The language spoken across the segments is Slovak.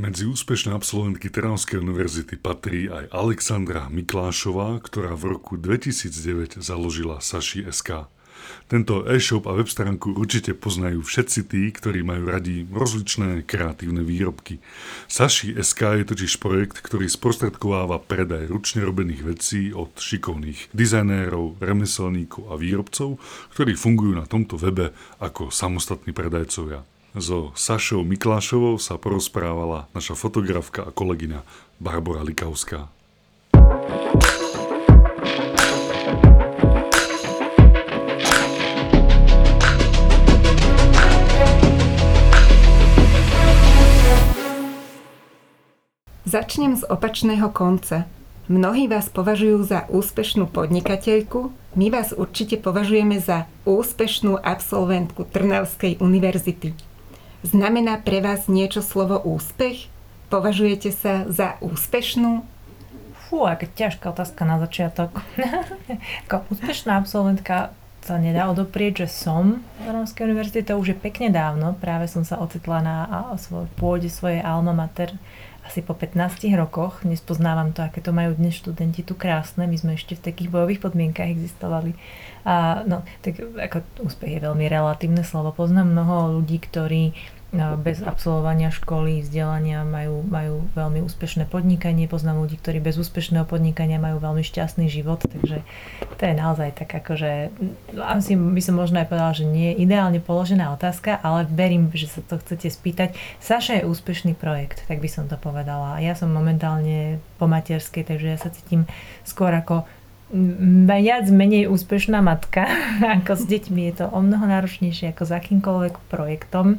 Medzi úspešné absolventky Trnavskej univerzity patrí aj Alexandra Miklášová, ktorá v roku 2009 založila Saši SK. Tento e-shop a web stránku určite poznajú všetci tí, ktorí majú radi rozličné kreatívne výrobky. Saši SK je totiž projekt, ktorý sprostredkováva predaj ručne robených vecí od šikovných dizajnérov, remeselníkov a výrobcov, ktorí fungujú na tomto webe ako samostatní predajcovia. So Sašou Miklášovou sa porozprávala naša fotografka a kolegyňa Barbara Likauská. Začnem z opačného konca. Mnohí vás považujú za úspešnú podnikateľku, my vás určite považujeme za úspešnú absolventku Trnavskej univerzity. Znamená pre vás niečo slovo úspech? Považujete sa za úspešnú? Fú, aká ťažká otázka na začiatok. Ako úspešná absolventka sa nedá odoprieť, že som v Rómskej univerzite, to už je pekne dávno. Práve som sa ocitla na svoj, pôde svojej alma mater asi po 15 rokoch. Nespoznávam to, aké to majú dnes študenti tu krásne. My sme ešte v takých bojových podmienkach existovali. A, no, tak ako úspech je veľmi relatívne slovo. Poznám mnoho ľudí, ktorí bez absolvovania školy, vzdelania majú, majú veľmi úspešné podnikanie. Poznám ľudí, ktorí bez úspešného podnikania majú veľmi šťastný život, takže to je naozaj tak akože, asi by som možno aj povedala, že nie je ideálne položená otázka, ale verím, že sa to chcete spýtať. Saša je úspešný projekt, tak by som to povedala. Ja som momentálne po materskej, takže ja sa cítim skôr ako viac menej úspešná matka ako s deťmi. Je to o mnoho náročnejšie ako s akýmkoľvek projektom.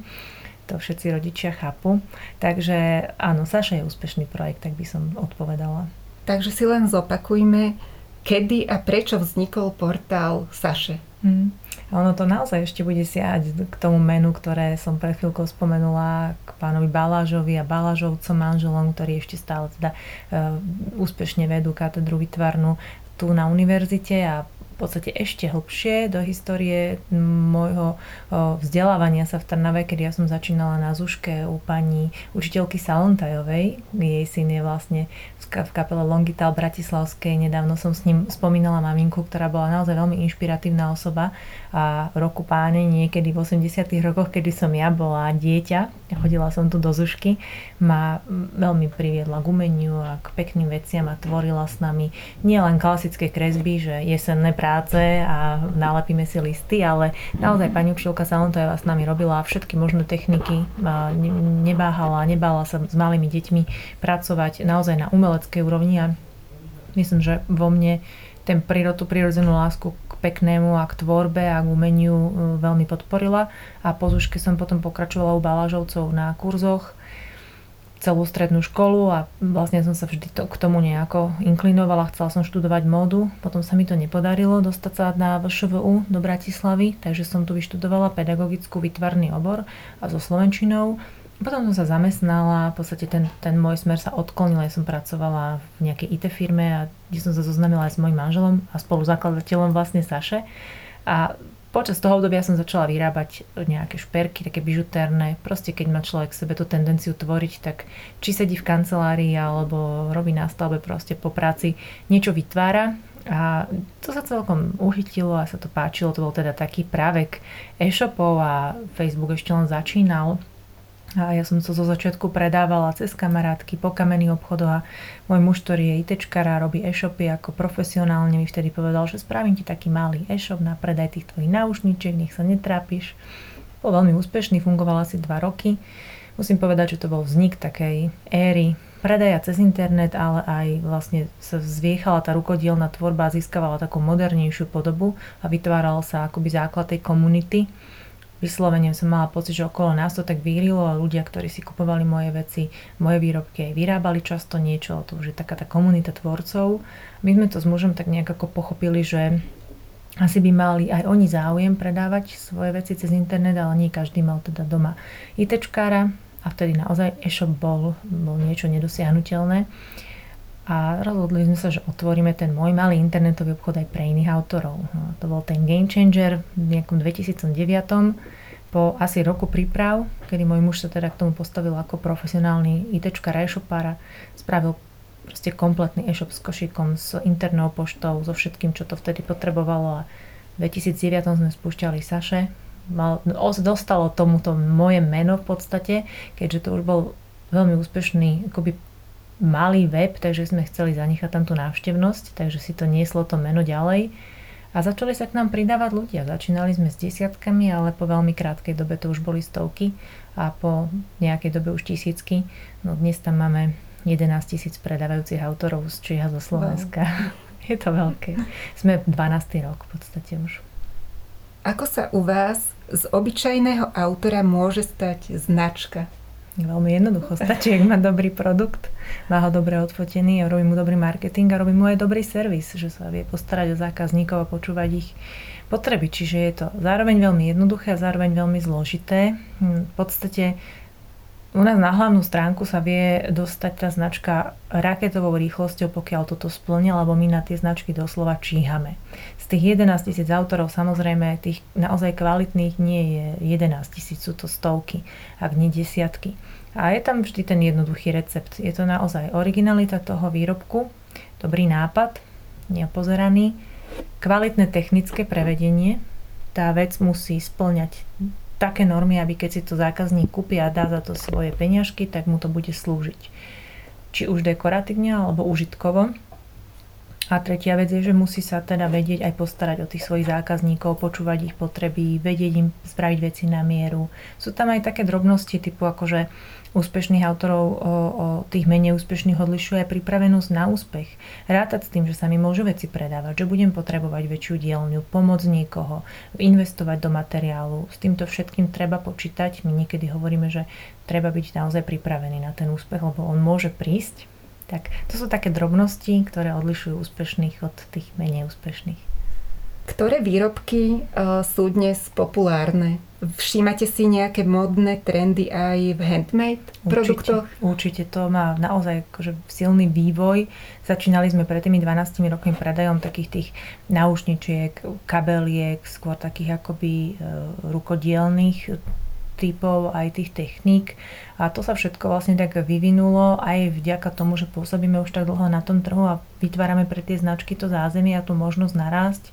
To všetci rodičia chápu. Takže áno, Saša je úspešný projekt, tak by som odpovedala. Takže si len zopakujme, kedy a prečo vznikol portál Saše. Hmm. Ono to naozaj ešte bude siať k tomu menu, ktoré som pred chvíľkou spomenula, k pánovi Balážovi a Balážovcom manželom, ktorí ešte stále teda uh, úspešne vedú katedru vytvarnú tu na univerzite a podstate ešte hlbšie do histórie môjho vzdelávania sa v Trnave, kedy ja som začínala na Zuške u pani učiteľky Salontajovej. Jej syn je vlastne v kapele Longital Bratislavskej. Nedávno som s ním spomínala maminku, ktorá bola naozaj veľmi inšpiratívna osoba roku páne niekedy v 80 rokoch, kedy som ja bola dieťa, chodila som tu do Zušky, ma veľmi priviedla k umeniu a k pekným veciam a tvorila s nami nielen klasické kresby, že jesenné práce, a nalepíme si listy, ale naozaj pani učiteľka Salontojeva s nami robila všetky možné techniky, nebáhala, nebála sa s malými deťmi pracovať naozaj na umeleckej úrovni a myslím, že vo mne ten prírodu, prírodzenú lásku k peknému a k tvorbe a k umeniu e, veľmi podporila a po Zuške som potom pokračovala u Balažovcov na kurzoch celú strednú školu a vlastne som sa vždy to, k tomu nejako inklinovala. Chcela som študovať módu, potom sa mi to nepodarilo dostať sa na VŠVU do Bratislavy, takže som tu vyštudovala pedagogickú vytvarný obor a so Slovenčinou. Potom som sa zamestnala, v podstate ten, ten môj smer sa odklonil, ja som pracovala v nejakej IT firme a kde som sa zoznamila aj s mojim manželom a spoluzakladateľom vlastne Saše. A Počas toho obdobia som začala vyrábať nejaké šperky, také bižutérne. Proste keď má človek sebe tú tendenciu tvoriť, tak či sedí v kancelárii alebo robí na stavbe proste po práci, niečo vytvára. A to sa celkom uchytilo a sa to páčilo. To bol teda taký právek e-shopov a Facebook ešte len začínal. A ja som to zo začiatku predávala cez kamarátky po kamenných obchodoch a môj muž, ktorý je ITčkar a robí e-shopy ako profesionálne, mi vtedy povedal, že spravím ti taký malý e-shop na predaj tých tvojich náušničiek, nech sa netrápiš. Bol veľmi úspešný, fungoval asi 2 roky. Musím povedať, že to bol vznik takej éry predaja cez internet, ale aj vlastne sa zviechala tá rukodielna tvorba a získavala takú modernejšiu podobu a vytváral sa akoby základ tej komunity vyslovene som mala pocit, že okolo nás to tak vírilo a ľudia, ktorí si kupovali moje veci, moje výrobky aj vyrábali často niečo, to už je taká tá komunita tvorcov. My sme to s mužom tak nejak ako pochopili, že asi by mali aj oni záujem predávať svoje veci cez internet, ale nie každý mal teda doma ITčkára a vtedy naozaj e-shop bol, bol niečo nedosiahnutelné. A rozhodli sme sa, že otvoríme ten môj malý internetový obchod aj pre iných autorov. No, to bol ten game changer v nejakom 2009 Po asi roku príprav, kedy môj muž sa teda k tomu postavil ako profesionálny ITčka e-shopára, spravil proste kompletný e-shop s košíkom, s internou poštou, so všetkým, čo to vtedy potrebovalo a v 2009 sme spúšťali Saše. Mal, dostalo tomuto moje meno v podstate, keďže to už bol veľmi úspešný akoby malý web, takže sme chceli zanechať tam tú návštevnosť, takže si to nieslo to meno ďalej. A začali sa k nám pridávať ľudia. Začínali sme s desiatkami, ale po veľmi krátkej dobe to už boli stovky a po nejakej dobe už tisícky. No dnes tam máme 11 tisíc predávajúcich autorov z Číha zo Slovenska. Wow. Je to veľké. Sme 12. rok v podstate už. Ako sa u vás z obyčajného autora môže stať značka? Veľmi jednoducho. Stačí, ak má dobrý produkt, má ho dobre odfotený robí mu dobrý marketing a robí mu aj dobrý servis, že sa vie postarať o zákazníkov a počúvať ich potreby. Čiže je to zároveň veľmi jednoduché a zároveň veľmi zložité. Hm, v podstate u nás na hlavnú stránku sa vie dostať tá značka raketovou rýchlosťou, pokiaľ toto splňa, lebo my na tie značky doslova číhame. Z tých 11 tisíc autorov samozrejme tých naozaj kvalitných nie je 11 tisíc, sú to stovky, ak nie desiatky. A je tam vždy ten jednoduchý recept. Je to naozaj originalita toho výrobku, dobrý nápad, neopozeraný, kvalitné technické prevedenie, tá vec musí splňať také normy, aby keď si to zákazník kúpi a dá za to svoje peňažky, tak mu to bude slúžiť. Či už dekoratívne alebo užitkovo. A tretia vec je, že musí sa teda vedieť aj postarať o tých svojich zákazníkov, počúvať ich potreby, vedieť im spraviť veci na mieru. Sú tam aj také drobnosti typu akože úspešných autorov o, o tých menej úspešných odlišuje aj pripravenosť na úspech. Rátať s tým, že sa mi môžu veci predávať, že budem potrebovať väčšiu dielňu, pomoc niekoho, investovať do materiálu. S týmto všetkým treba počítať. My niekedy hovoríme, že treba byť naozaj pripravený na ten úspech, lebo on môže prísť. Tak to sú také drobnosti, ktoré odlišujú úspešných od tých menej úspešných. Ktoré výrobky uh, sú dnes populárne? Všímate si nejaké modné trendy aj v handmade určite, produktoch? Určite, to má naozaj akože silný vývoj. Začínali sme pred tými 12 rokmi predajom takých tých náušničiek, kabeliek, skôr takých akoby uh, rukodielných typov, aj tých techník. A to sa všetko vlastne tak vyvinulo aj vďaka tomu, že pôsobíme už tak dlho na tom trhu a vytvárame pre tie značky to zázemie a tú možnosť narásť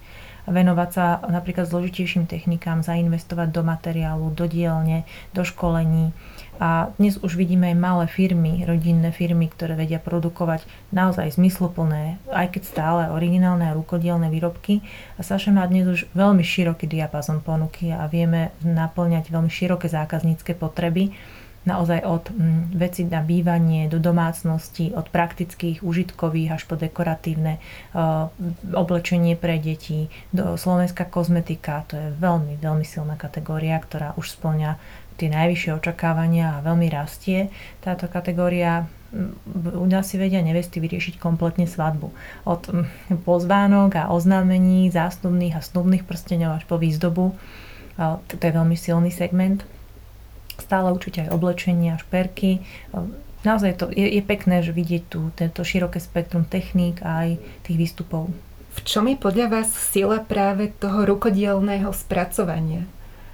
venovať sa napríklad zložitejším technikám, zainvestovať do materiálu, do dielne, do školení. A dnes už vidíme aj malé firmy, rodinné firmy, ktoré vedia produkovať naozaj zmysluplné, aj keď stále originálne a rukodielne výrobky. A Saša má dnes už veľmi široký diapazon ponuky a vieme naplňať veľmi široké zákaznícke potreby naozaj od mm, veci na bývanie do domácnosti, od praktických, užitkových až po dekoratívne uh, oblečenie pre deti, do slovenská kozmetika, to je veľmi, veľmi silná kategória, ktorá už splňa tie najvyššie očakávania a veľmi rastie. Táto kategória u nás si vedia nevesty vyriešiť kompletne svadbu. Od pozvánok a oznámení, zástupných a snubných prsteňov až po výzdobu. To je veľmi silný segment stále určite aj oblečenie a šperky. Naozaj to je, je pekné, že vidieť tu tento široké spektrum techník a aj tých výstupov. V čom je podľa vás sila práve toho rukodielného spracovania?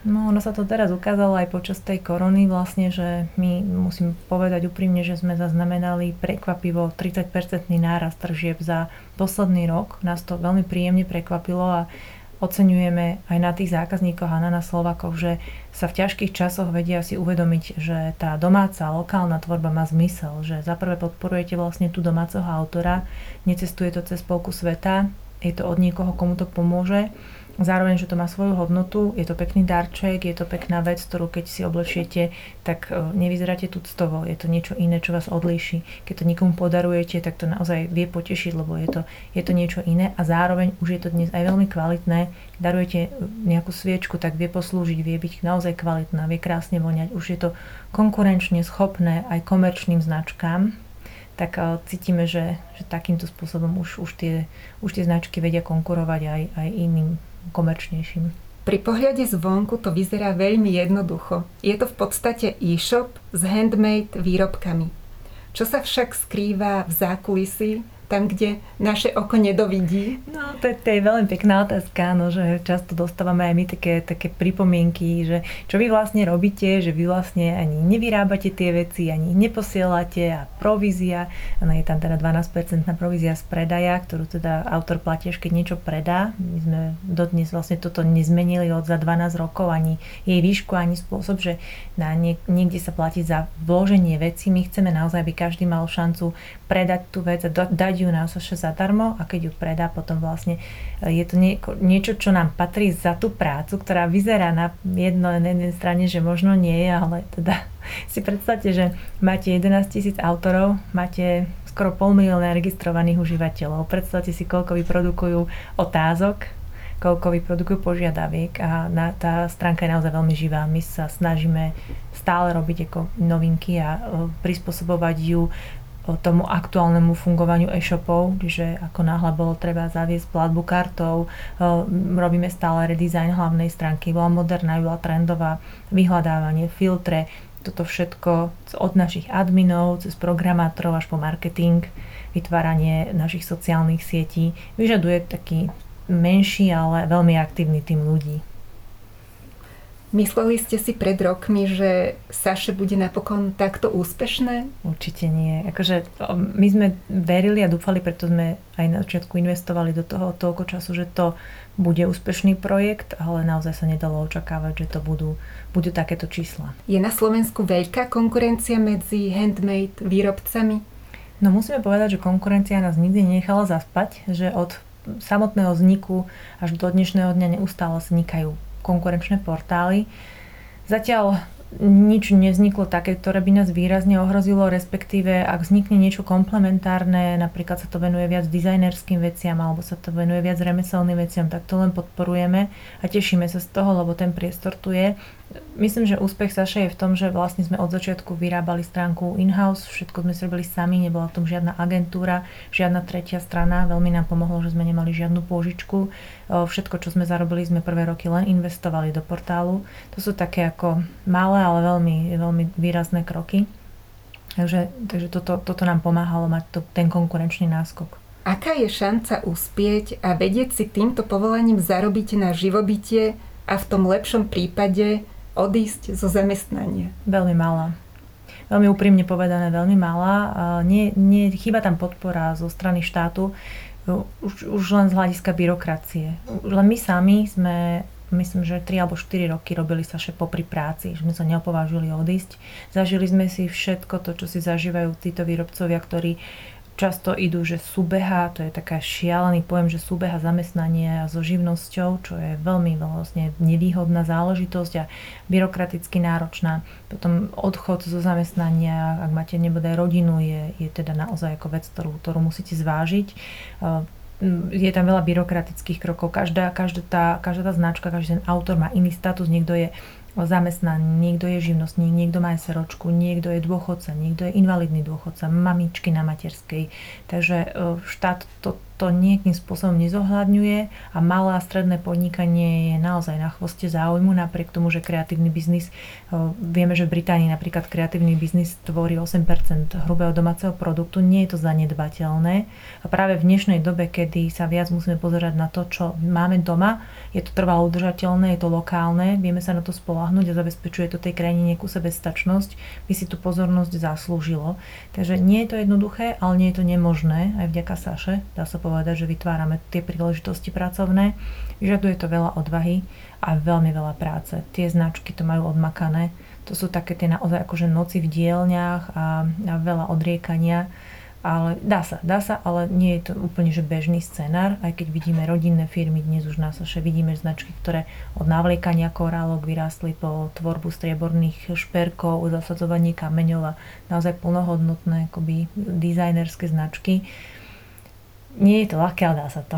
No, ono sa to teraz ukázalo aj počas tej korony vlastne, že my musím povedať úprimne, že sme zaznamenali prekvapivo 30-percentný nárast tržieb za posledný rok. Nás to veľmi príjemne prekvapilo a oceňujeme aj na tých zákazníkoch a na nás Slovakoch, že sa v ťažkých časoch vedia si uvedomiť, že tá domáca, lokálna tvorba má zmysel, že zaprvé podporujete vlastne tú domáceho autora, necestuje to cez polku sveta, je to od niekoho, komu to pomôže Zároveň, že to má svoju hodnotu, je to pekný darček, je to pekná vec, ktorú keď si oblečiete, tak e, nevyzeráte tuctovo, je to niečo iné, čo vás odlíši. Keď to nikomu podarujete, tak to naozaj vie potešiť, lebo je to, je to niečo iné a zároveň už je to dnes aj veľmi kvalitné. Darujete e, nejakú sviečku, tak vie poslúžiť, vie byť naozaj kvalitná, vie krásne voňať. Už je to konkurenčne schopné aj komerčným značkám, tak e, cítime, že, že takýmto spôsobom už, už, tie, už tie značky vedia konkurovať aj, aj iným komerčnejším. Pri pohľade zvonku to vyzerá veľmi jednoducho. Je to v podstate e-shop s handmade výrobkami. Čo sa však skrýva v zákulisí, tam, kde naše oko nedovidí? No, to je, to je veľmi pekná otázka, no, že často dostávame aj my také, také pripomienky, že čo vy vlastne robíte, že vy vlastne ani nevyrábate tie veci, ani neposielate a provízia, no je tam teda 12% provízia z predaja, ktorú teda autor platí, keď niečo predá. My sme dodnes vlastne toto nezmenili od za 12 rokov, ani jej výšku, ani spôsob, že na nie, niekde sa platí za vloženie veci. My chceme naozaj, aby každý mal šancu predať tú vec a dať ju na soše zadarmo a keď ju predá, potom vlastne e, je to nie, niečo, čo nám patrí za tú prácu, ktorá vyzerá na jedno, na jednej strane, že možno nie je, ale teda si predstavte, že máte 11 tisíc autorov, máte skoro pol milióna registrovaných užívateľov. Predstavte si, koľko vyprodukujú otázok, koľko vyprodukujú požiadaviek a na, tá stránka je naozaj veľmi živá. My sa snažíme stále robiť ako novinky a e, prispôsobovať ju tomu aktuálnemu fungovaniu e-shopov, čiže ako náhle bolo treba zaviesť platbu kartou, robíme stále redesign hlavnej stránky, bola moderná, bola trendová, vyhľadávanie, filtre, toto všetko od našich adminov, cez programátorov až po marketing, vytváranie našich sociálnych sietí, vyžaduje taký menší, ale veľmi aktívny tým ľudí. Mysleli ste si pred rokmi, že Saše bude napokon takto úspešné? Určite nie. Akože my sme verili a dúfali, preto sme aj na začiatku investovali do toho toľko času, že to bude úspešný projekt, ale naozaj sa nedalo očakávať, že to budú, budú takéto čísla. Je na Slovensku veľká konkurencia medzi handmade výrobcami? No musíme povedať, že konkurencia nás nikdy nechala zaspať, že od samotného vzniku až do dnešného dňa neustále vznikajú konkurenčné portály. Zatiaľ nič nevzniklo také, ktoré by nás výrazne ohrozilo, respektíve ak vznikne niečo komplementárne, napríklad sa to venuje viac dizajnerským veciam alebo sa to venuje viac remeselným veciam, tak to len podporujeme a tešíme sa z toho, lebo ten priestor tu je. Myslím, že úspech Saša je v tom, že vlastne sme od začiatku vyrábali stránku in-house, všetko sme si robili sami, nebola v tom žiadna agentúra, žiadna tretia strana, veľmi nám pomohlo, že sme nemali žiadnu pôžičku. Všetko, čo sme zarobili, sme prvé roky len investovali do portálu. To sú také ako malé, ale veľmi, veľmi výrazné kroky. Takže, takže toto, toto nám pomáhalo mať to, ten konkurenčný náskok. Aká je šanca uspieť a vedieť si týmto povolaním zarobiť na živobytie a v tom lepšom prípade odísť zo zamestnania? Veľmi malá. Veľmi úprimne povedané, veľmi malá. Nie, nie, chýba tam podpora zo strany štátu, už, už len z hľadiska byrokracie. Len my sami sme myslím, že 3 alebo 4 roky robili sa popri práci, že sme sa neopovážili odísť. Zažili sme si všetko to, čo si zažívajú títo výrobcovia, ktorí často idú, že súbeha, to je taká šialený pojem, že súbeha zamestnanie so živnosťou, čo je veľmi vlastne nevýhodná záležitosť a byrokraticky náročná. Potom odchod zo zamestnania, ak máte nebodaj rodinu, je, je teda naozaj ako vec, ktorú, ktorú musíte zvážiť je tam veľa byrokratických krokov. Každá, každá, tá, každá tá značka, každý ten autor má iný status. Niekto je zamestnaný, niekto je živnostník, niekto má seročku, niekto je dôchodca, niekto je invalidný dôchodca, mamičky na materskej. Takže e, štát to, to nejakým spôsobom nezohľadňuje a malé a stredné podnikanie je naozaj na chvoste záujmu, napriek tomu, že kreatívny biznis, vieme, že v Británii napríklad kreatívny biznis tvorí 8% hrubého domáceho produktu, nie je to zanedbateľné. A práve v dnešnej dobe, kedy sa viac musíme pozerať na to, čo máme doma, je to trvalo udržateľné, je to lokálne, vieme sa na to spolahnuť a zabezpečuje to tej krajine nejakú sebestačnosť, by si tú pozornosť zaslúžilo. Takže nie je to jednoduché, ale nie je to nemožné, aj vďaka Saše, dá sa povedať, že vytvárame tie príležitosti pracovné. Vyžaduje to veľa odvahy a veľmi veľa práce. Tie značky to majú odmakané. To sú také tie naozaj akože noci v dielňach a, a veľa odriekania. Ale dá sa, dá sa, ale nie je to úplne že bežný scenár, aj keď vidíme rodinné firmy, dnes už na Saše vidíme značky, ktoré od navliekania korálok vyrástli po tvorbu strieborných šperkov, zasadzovanie kameňov a naozaj plnohodnotné akoby dizajnerské značky. Nie je to ľahké, ale dá sa to.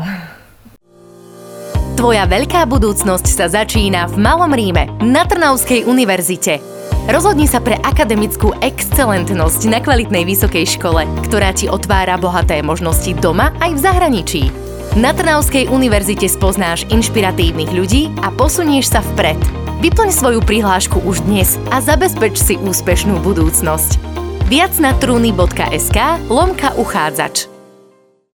Tvoja veľká budúcnosť sa začína v Malom Ríme na Trnavskej univerzite. Rozhodni sa pre akademickú excelentnosť na kvalitnej vysokej škole, ktorá ti otvára bohaté možnosti doma aj v zahraničí. Na Trnavskej univerzite spoznáš inšpiratívnych ľudí a posunieš sa vpred. Vyplň svoju prihlášku už dnes a zabezpeč si úspešnú budúcnosť. Viac na trúny.sk lomka uchádzač.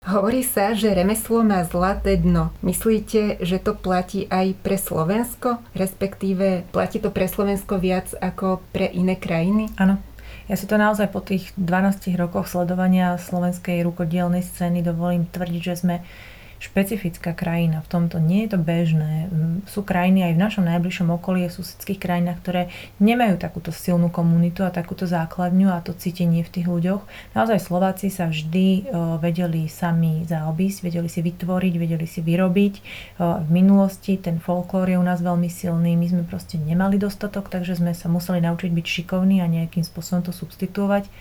Hovorí sa, že remeslo má zlaté dno. Myslíte, že to platí aj pre Slovensko? Respektíve platí to pre Slovensko viac ako pre iné krajiny? Áno. Ja si to naozaj po tých 12 rokoch sledovania slovenskej rukodielnej scény dovolím tvrdiť, že sme špecifická krajina. V tomto nie je to bežné. Mm, sú krajiny aj v našom najbližšom okolí, v susedských krajinách, ktoré nemajú takúto silnú komunitu a takúto základňu a to cítenie v tých ľuďoch. Naozaj Slováci sa vždy vedeli sami zaobísť, vedeli si vytvoriť, vedeli si vyrobiť. V minulosti ten folklór je u nás veľmi silný, my sme proste nemali dostatok, takže sme sa museli naučiť byť šikovní a nejakým spôsobom to substituovať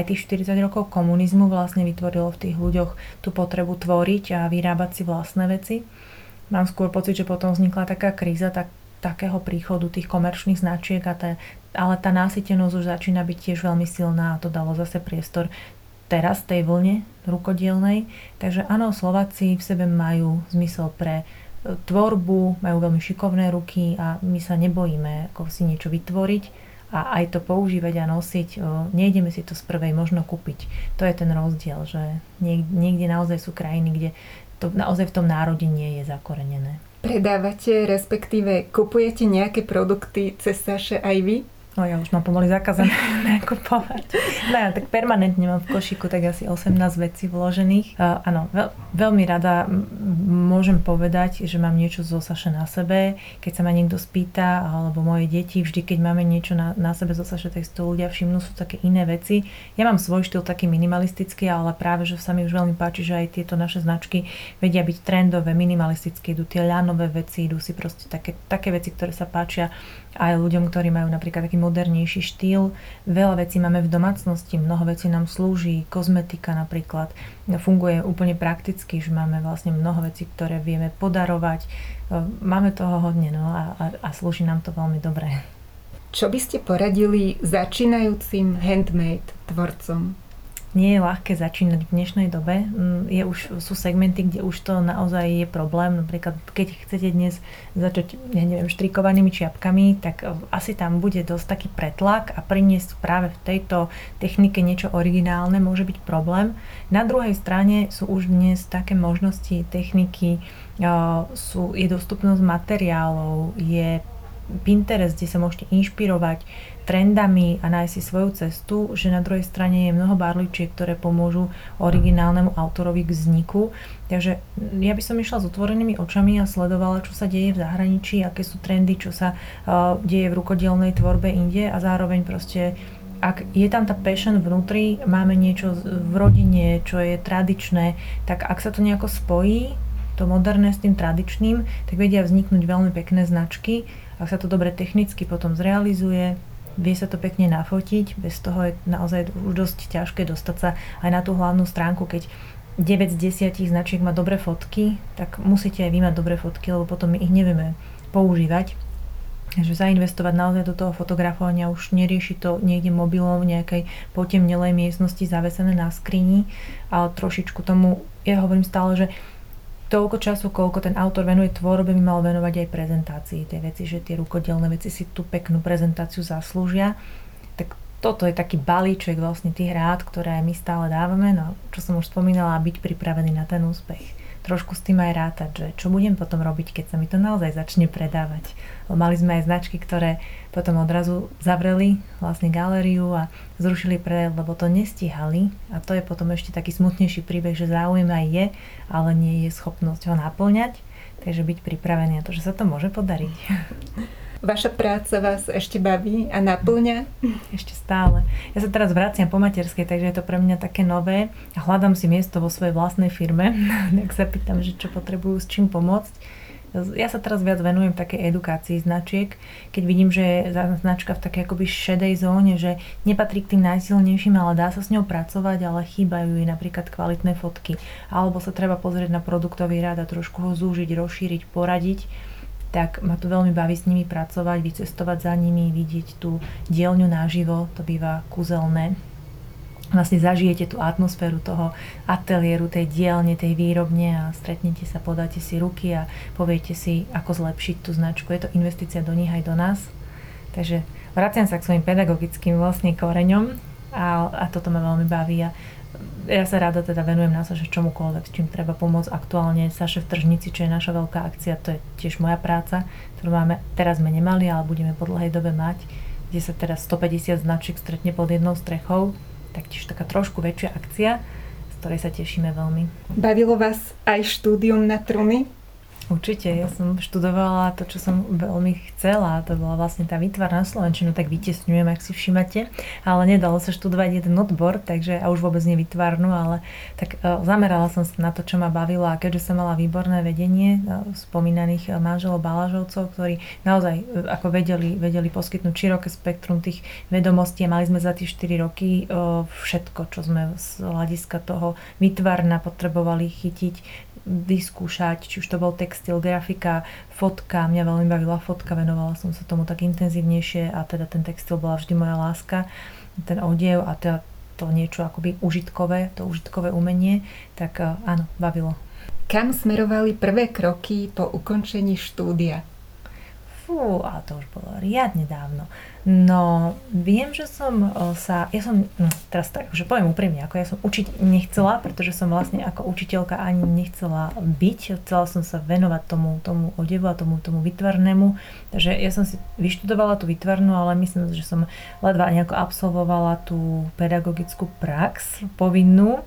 aj tých 40 rokov komunizmu vlastne vytvorilo v tých ľuďoch tú potrebu tvoriť a vyrábať si vlastné veci. Mám skôr pocit, že potom vznikla taká kríza tak, takého príchodu tých komerčných značiek, a tá, ale tá násytenosť už začína byť tiež veľmi silná a to dalo zase priestor teraz tej vlne rukodielnej. Takže áno, Slováci v sebe majú zmysel pre e, tvorbu, majú veľmi šikovné ruky a my sa nebojíme ako si niečo vytvoriť a aj to používať a nosiť, nejdeme si to z prvej možno kúpiť. To je ten rozdiel, že niekde naozaj sú krajiny, kde to naozaj v tom národe nie je zakorenené. Predávate, respektíve kupujete nejaké produkty cez Saše aj vy? No ja už mám pomaly zakázané nakupovať. No ja tak permanentne mám v košíku tak asi 18 vecí vložených. Uh, áno, veľ, veľmi rada môžem povedať, že mám niečo zo Saše na sebe. Keď sa ma niekto spýta, alebo moje deti, vždy keď máme niečo na, na sebe zo Saše, tak to ľudia všimnú, sú také iné veci. Ja mám svoj štýl taký minimalistický, ale práve, že sa mi už veľmi páči, že aj tieto naše značky vedia byť trendové, minimalistické, idú tie ľanové veci, idú si proste také, také veci, ktoré sa páčia aj ľuďom, ktorí majú napríklad taký modernejší štýl. Veľa vecí máme v domácnosti, mnoho vecí nám slúži, kozmetika napríklad funguje úplne prakticky, že máme vlastne mnoho vecí, ktoré vieme podarovať. Máme toho hodne no, a, a, a slúži nám to veľmi dobre. Čo by ste poradili začínajúcim handmade tvorcom? Nie je ľahké začínať v dnešnej dobe. Mm, je už, sú segmenty, kde už to naozaj je problém. Napríklad, keď chcete dnes začať, ja neviem, štrikovanými čiapkami, tak e, asi tam bude dosť taký pretlak a priniesť práve v tejto technike niečo originálne môže byť problém. Na druhej strane sú už dnes také možnosti techniky, e, sú, je dostupnosť materiálov, je Pinterest, kde sa môžete inšpirovať trendami a nájsť si svoju cestu, že na druhej strane je mnoho barličiek, ktoré pomôžu originálnemu autorovi k vzniku. Takže ja by som išla s otvorenými očami a sledovala, čo sa deje v zahraničí, aké sú trendy, čo sa uh, deje v rukodielnej tvorbe inde a zároveň proste ak je tam tá passion vnútri, máme niečo v rodine, čo je tradičné, tak ak sa to nejako spojí, to moderné s tým tradičným, tak vedia vzniknúť veľmi pekné značky. Ak sa to dobre technicky potom zrealizuje, vie sa to pekne nafotiť, bez toho je naozaj už dosť ťažké dostať sa aj na tú hlavnú stránku, keď 9 z 10 značiek má dobré fotky, tak musíte aj vy mať dobré fotky, lebo potom my ich nevieme používať. Takže zainvestovať naozaj do toho fotografovania už nerieši to niekde mobilom v nejakej potemnelej miestnosti zavesené na skrini, ale trošičku tomu, ja hovorím stále, že toľko času, koľko ten autor venuje tvorbe, by mal venovať aj prezentácii. Tej veci, že tie rukodelné veci si tú peknú prezentáciu zaslúžia. Tak toto je taký balíček vlastne tých rád, ktoré my stále dávame, no čo som už spomínala, byť pripravený na ten úspech trošku s tým aj rátať, že čo budem potom robiť, keď sa mi to naozaj začne predávať. Mali sme aj značky, ktoré potom odrazu zavreli vlastne galériu a zrušili predaj, lebo to nestíhali a to je potom ešte taký smutnejší príbeh, že záujem aj je, ale nie je schopnosť ho naplňať, takže byť pripravený na to, že sa to môže podariť. Vaša práca vás ešte baví a naplňa? Ešte stále. Ja sa teraz vraciam po materskej, takže je to pre mňa také nové a hľadám si miesto vo svojej vlastnej firme. tak sa pýtam, že čo potrebujú, s čím pomôcť. Ja sa teraz viac venujem takej edukácii značiek, keď vidím, že je značka v takej akoby šedej zóne, že nepatrí k tým najsilnejším, ale dá sa s ňou pracovať, ale chýbajú jej napríklad kvalitné fotky. Alebo sa treba pozrieť na produktový rád a trošku ho zúžiť, rozšíriť, poradiť tak ma to veľmi baví s nimi pracovať, vycestovať za nimi, vidieť tú dielňu naživo, to býva kúzelné. Vlastne zažijete tú atmosféru toho ateliéru, tej dielne, tej výrobne a stretnete sa, podáte si ruky a poviete si, ako zlepšiť tú značku. Je to investícia do nich aj do nás. Takže vraciam sa k svojim pedagogickým vlastne koreňom a, a toto ma veľmi baví. A ja sa rada teda venujem na Saše čomukoľvek, s čím treba pomôcť aktuálne. Saše v Tržnici, čo je naša veľká akcia, to je tiež moja práca, ktorú máme, teraz sme nemali, ale budeme po dlhej dobe mať, kde sa teraz 150 značiek stretne pod jednou strechou, taktiež taká trošku väčšia akcia, z ktorej sa tešíme veľmi. Bavilo vás aj štúdium na truny? Určite, ja som študovala to, čo som veľmi chcela, to bola vlastne tá výtvar na Slovenčinu, tak vytesňujem, ak si všimate, ale nedalo sa študovať jeden odbor, takže a už vôbec nevytvarnú, ale tak uh, zamerala som sa na to, čo ma bavilo a keďže som mala výborné vedenie uh, spomínaných uh, manželov Balažovcov, ktorí naozaj ako vedeli, vedeli poskytnúť široké spektrum tých vedomostí a mali sme za tie 4 roky všetko, čo sme z hľadiska toho vytvarna potrebovali chytiť, vyskúšať, či už to bol textil, grafika, fotka, mňa veľmi bavila fotka, venovala som sa tomu tak intenzívnejšie a teda ten textil bola vždy moja láska, ten odev a teda to niečo akoby užitkové, to užitkové umenie, tak eh, áno, bavilo. Kam smerovali prvé kroky po ukončení štúdia? Fú, a to už bolo riadne dávno. No, viem, že som sa, ja som, no, teraz tak, že poviem úprimne, ako ja som učiť nechcela, pretože som vlastne ako učiteľka ani nechcela byť, chcela som sa venovať tomu, tomu odevu a tomu, tomu vytvarnému, takže ja som si vyštudovala tú vytvarnú, ale myslím, že som ledva nejako absolvovala tú pedagogickú prax povinnú.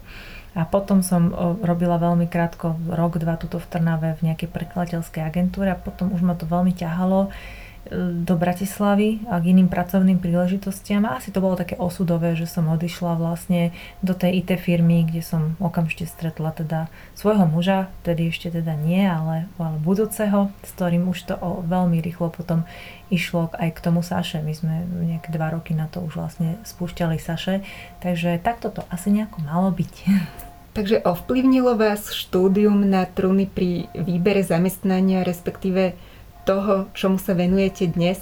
A potom som robila veľmi krátko, rok, dva tuto v Trnave v nejakej prekladateľskej agentúre a potom už ma to veľmi ťahalo do Bratislavy a k iným pracovným príležitostiam a asi to bolo také osudové, že som odišla vlastne do tej IT firmy, kde som okamžite stretla teda svojho muža, tedy ešte teda nie, ale, ale budúceho, s ktorým už to o, veľmi rýchlo potom išlo aj k tomu Saše. My sme nejaké dva roky na to už vlastne spúšťali Saše, takže takto to asi nejako malo byť. Takže ovplyvnilo vás štúdium na truny pri výbere zamestnania, respektíve toho, čomu sa venujete dnes?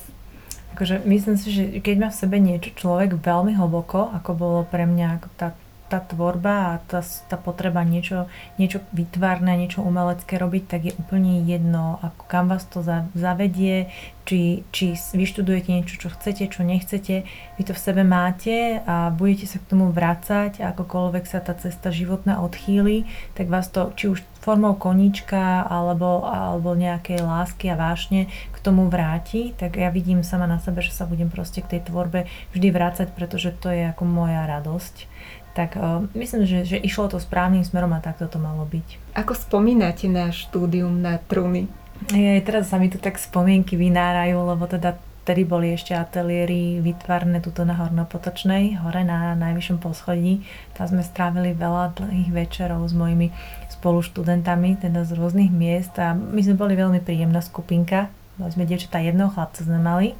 Akože myslím si, že keď má v sebe niečo človek veľmi hlboko, ako bolo pre mňa ako tá, tá tvorba a tá, tá potreba niečo, niečo vytvárne, niečo umelecké robiť, tak je úplne jedno, ako kam vás to zavedie, či, či vyštudujete niečo, čo chcete, čo nechcete, vy to v sebe máte a budete sa k tomu vrácať akokoľvek sa tá cesta životná odchýli, tak vás to či už formou koníčka alebo, alebo nejakej lásky a vášne k tomu vráti, tak ja vidím sama na sebe, že sa budem proste k tej tvorbe vždy vrácať, pretože to je ako moja radosť. Tak uh, myslím, že, že išlo to správnym smerom a takto to malo byť. Ako spomínate na štúdium na truny? Ja, teraz sa mi tu tak spomienky vynárajú, lebo teda Vtedy boli ešte ateliéry vytvarné tuto na Hornopotočnej, hore na najvyššom poschodí. Tam sme strávili veľa dlhých večerov s mojimi spoluštudentami, teda z rôznych miest a my sme boli veľmi príjemná skupinka. Boli sme dievčatá jedného chlapca sme mali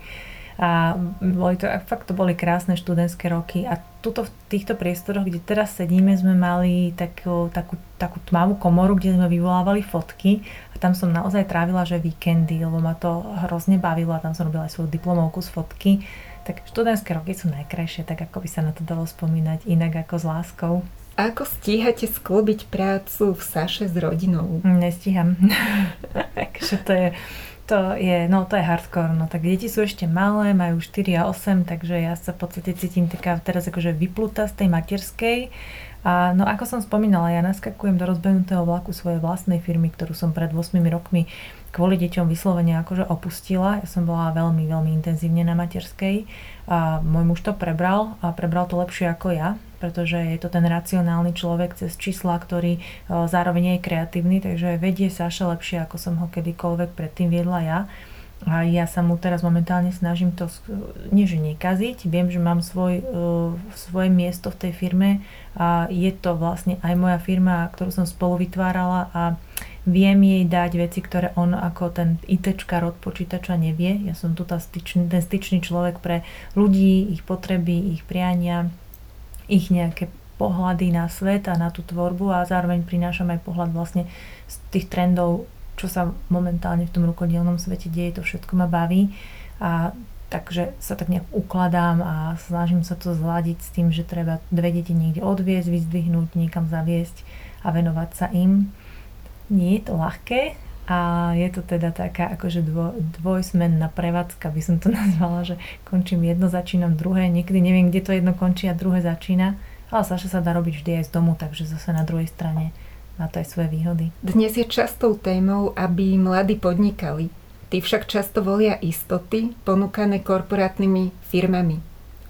a boli to, fakt to boli krásne študentské roky a tuto v týchto priestoroch, kde teraz sedíme, sme mali takú, takú, takú tmavú komoru, kde sme vyvolávali fotky tam som naozaj trávila, že víkendy, lebo ma to hrozne bavilo a tam som robila aj svoju diplomovku z fotky. Tak študentské roky sú najkrajšie, tak ako by sa na to dalo spomínať inak ako s láskou. A ako stíhate sklobiť prácu v Saše s rodinou? Nestíham. Takže to je, to je, no to je hardcore, no tak deti sú ešte malé, majú 4 a 8, takže ja sa v podstate cítim taká teraz akože vyplutá z tej materskej. A no ako som spomínala, ja naskakujem do rozbehnutého vlaku svojej vlastnej firmy, ktorú som pred 8 rokmi kvôli deťom vyslovene akože opustila. Ja som bola veľmi, veľmi intenzívne na materskej a môj muž to prebral a prebral to lepšie ako ja, pretože je to ten racionálny človek cez čísla, ktorý e, zároveň je kreatívny, takže vedie Saša lepšie, ako som ho kedykoľvek predtým viedla ja. A ja sa mu teraz momentálne snažím to, nie že nekaziť, viem, že mám svoj, uh, svoje miesto v tej firme a je to vlastne aj moja firma, ktorú som spolu vytvárala a viem jej dať veci, ktoré on ako ten ITčkar od počítača nevie. Ja som tu tá styčný, ten styčný človek pre ľudí, ich potreby, ich priania, ich nejaké pohľady na svet a na tú tvorbu a zároveň prinášam aj pohľad vlastne z tých trendov čo sa momentálne v tom rukodielnom svete deje, to všetko ma baví a takže sa tak nejak ukladám a snažím sa to zladiť s tým, že treba dve deti niekde odviezť, vyzdvihnúť, niekam zaviesť a venovať sa im. Nie je to ľahké a je to teda taká akože dvo, dvojsmenná prevádzka, by som to nazvala, že končím jedno, začínam druhé, niekedy neviem, kde to jedno končí a druhé začína, Ale Saša sa dá robiť vždy aj z domu, takže zase na druhej strane má to aj svoje výhody. Dnes je častou témou, aby mladí podnikali. Tí však často volia istoty ponúkané korporátnymi firmami.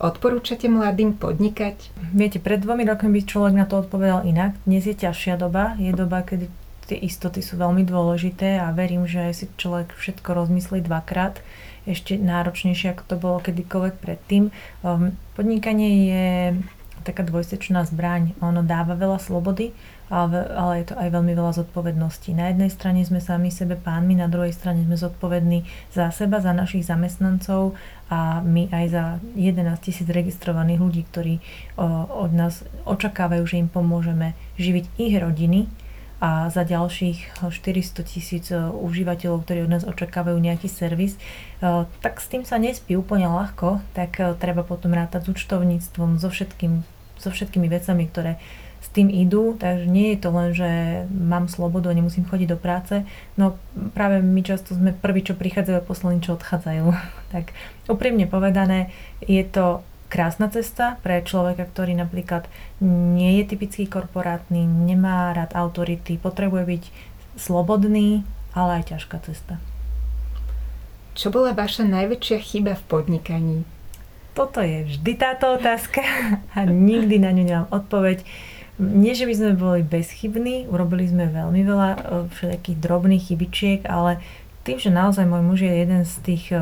Odporúčate mladým podnikať? Viete, pred dvomi rokmi by človek na to odpovedal inak. Dnes je ťažšia doba, je doba, kedy tie istoty sú veľmi dôležité a verím, že si človek všetko rozmyslí dvakrát ešte náročnejšie, ako to bolo kedykoľvek predtým. Um, podnikanie je taká dvojsečná zbraň. Ono dáva veľa slobody, ale, je to aj veľmi veľa zodpovedností. Na jednej strane sme sami sebe pánmi, na druhej strane sme zodpovední za seba, za našich zamestnancov a my aj za 11 tisíc registrovaných ľudí, ktorí od nás očakávajú, že im pomôžeme živiť ich rodiny a za ďalších 400 tisíc e, užívateľov, ktorí od nás očakávajú nejaký servis, e, tak s tým sa nespí úplne ľahko, tak treba potom rátať s účtovníctvom, so, všetkým, so všetkými vecami, ktoré s tým idú, takže nie je to len, že mám slobodu a nemusím chodiť do práce, no práve my často sme prví, čo prichádzajú a poslední, čo odchádzajú. tak úprimne povedané, je to krásna cesta pre človeka, ktorý napríklad nie je typický korporátny, nemá rád autority, potrebuje byť slobodný, ale aj ťažká cesta. Čo bola vaša najväčšia chyba v podnikaní? Toto je vždy táto otázka a nikdy na ňu nemám odpoveď. Nie, že by sme boli bezchybní, urobili sme veľmi veľa e, všetkých drobných chybičiek, ale tým, že naozaj môj muž je jeden z tých e,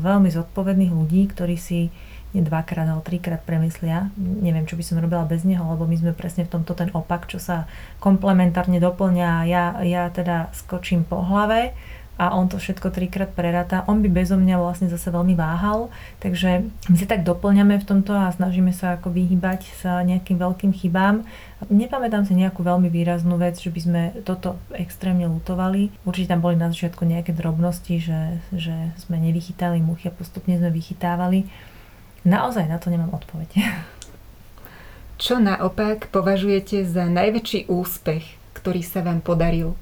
veľmi zodpovedných ľudí, ktorí si nie dvakrát, ale trikrát premyslia. Neviem, čo by som robila bez neho, lebo my sme presne v tomto ten opak, čo sa komplementárne doplňa. Ja, ja teda skočím po hlave a on to všetko trikrát preráta. On by bezo mňa vlastne zase veľmi váhal, takže my si tak doplňame v tomto a snažíme sa ako vyhybať sa nejakým veľkým chybám. Nepamätám si nejakú veľmi výraznú vec, že by sme toto extrémne lutovali. Určite tam boli na začiatku nejaké drobnosti, že, že sme nevychytali muchy a postupne sme vychytávali Naozaj na to nemám odpoveď. Čo naopak považujete za najväčší úspech, ktorý sa vám podaril?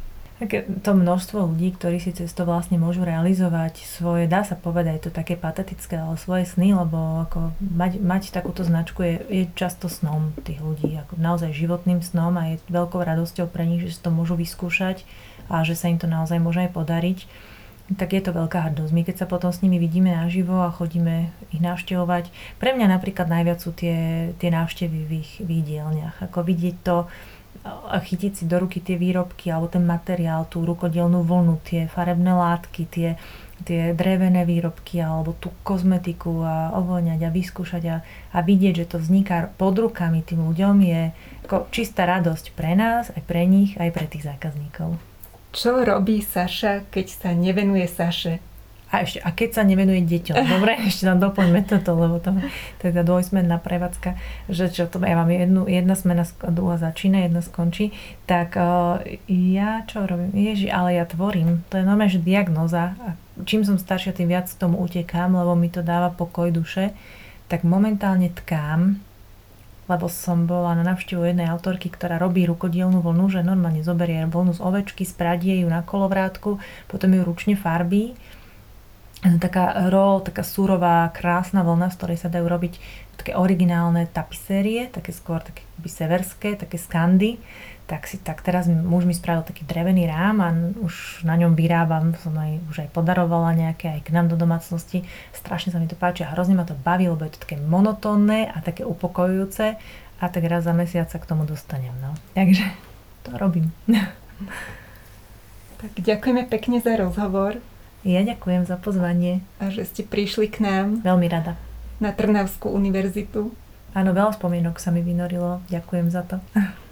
to množstvo ľudí, ktorí si cez to vlastne môžu realizovať svoje, dá sa povedať, je to také patetické, ale svoje sny, lebo ako mať, mať takúto značku je, je často snom tých ľudí, ako naozaj životným snom a je veľkou radosťou pre nich, že si to môžu vyskúšať a že sa im to naozaj môže aj podariť tak je to veľká hrdosť. My keď sa potom s nimi vidíme naživo a chodíme ich navštevovať, pre mňa napríklad najviac sú tie, tie návštevy v ich, v ich dielniach. Ako vidieť to a chytiť si do ruky tie výrobky alebo ten materiál, tú rukodielnú vlnu, tie farebné látky, tie, tie drevené výrobky alebo tú kozmetiku a ovoňať a vyskúšať a, a vidieť, že to vzniká pod rukami tým ľuďom je ako čistá radosť pre nás, aj pre nich, aj pre tých zákazníkov. Čo robí Saša, keď sa nevenuje Saše? A, ešte, a keď sa nevenuje deťom. Dobre, ešte tam doplňme toto, lebo to, to je tá dvojsmenná prevádzka, že čo to, ja mám jednu, jedna smena, druhá začína, jedna skončí, tak uh, ja čo robím? Ježi, ale ja tvorím. To je normálne, že diagnoza. A čím som staršia, tým viac k tomu utekám, lebo mi to dáva pokoj duše. Tak momentálne tkám, lebo som bola na navštevu jednej autorky, ktorá robí rukodielnú vlnu, že normálne zoberie vlnu z ovečky, spradie ju na kolovrátku, potom ju ručne farbí. Taká roll, taká surová, krásna vlna, z ktorej sa dajú robiť také originálne tapisérie, také skôr také severské, také skandy tak si tak teraz muž mi spravil taký drevený rám a už na ňom vyrábam, som aj, už aj podarovala nejaké aj k nám do domácnosti. Strašne sa mi to páči a hrozne ma to baví, lebo je to také monotónne a také upokojujúce a tak raz za mesiac sa k tomu dostanem. No. Takže to robím. Tak ďakujeme pekne za rozhovor. Ja ďakujem za pozvanie. A že ste prišli k nám. Veľmi rada. Na Trnavskú univerzitu. Áno, veľa spomienok sa mi vynorilo. Ďakujem za to.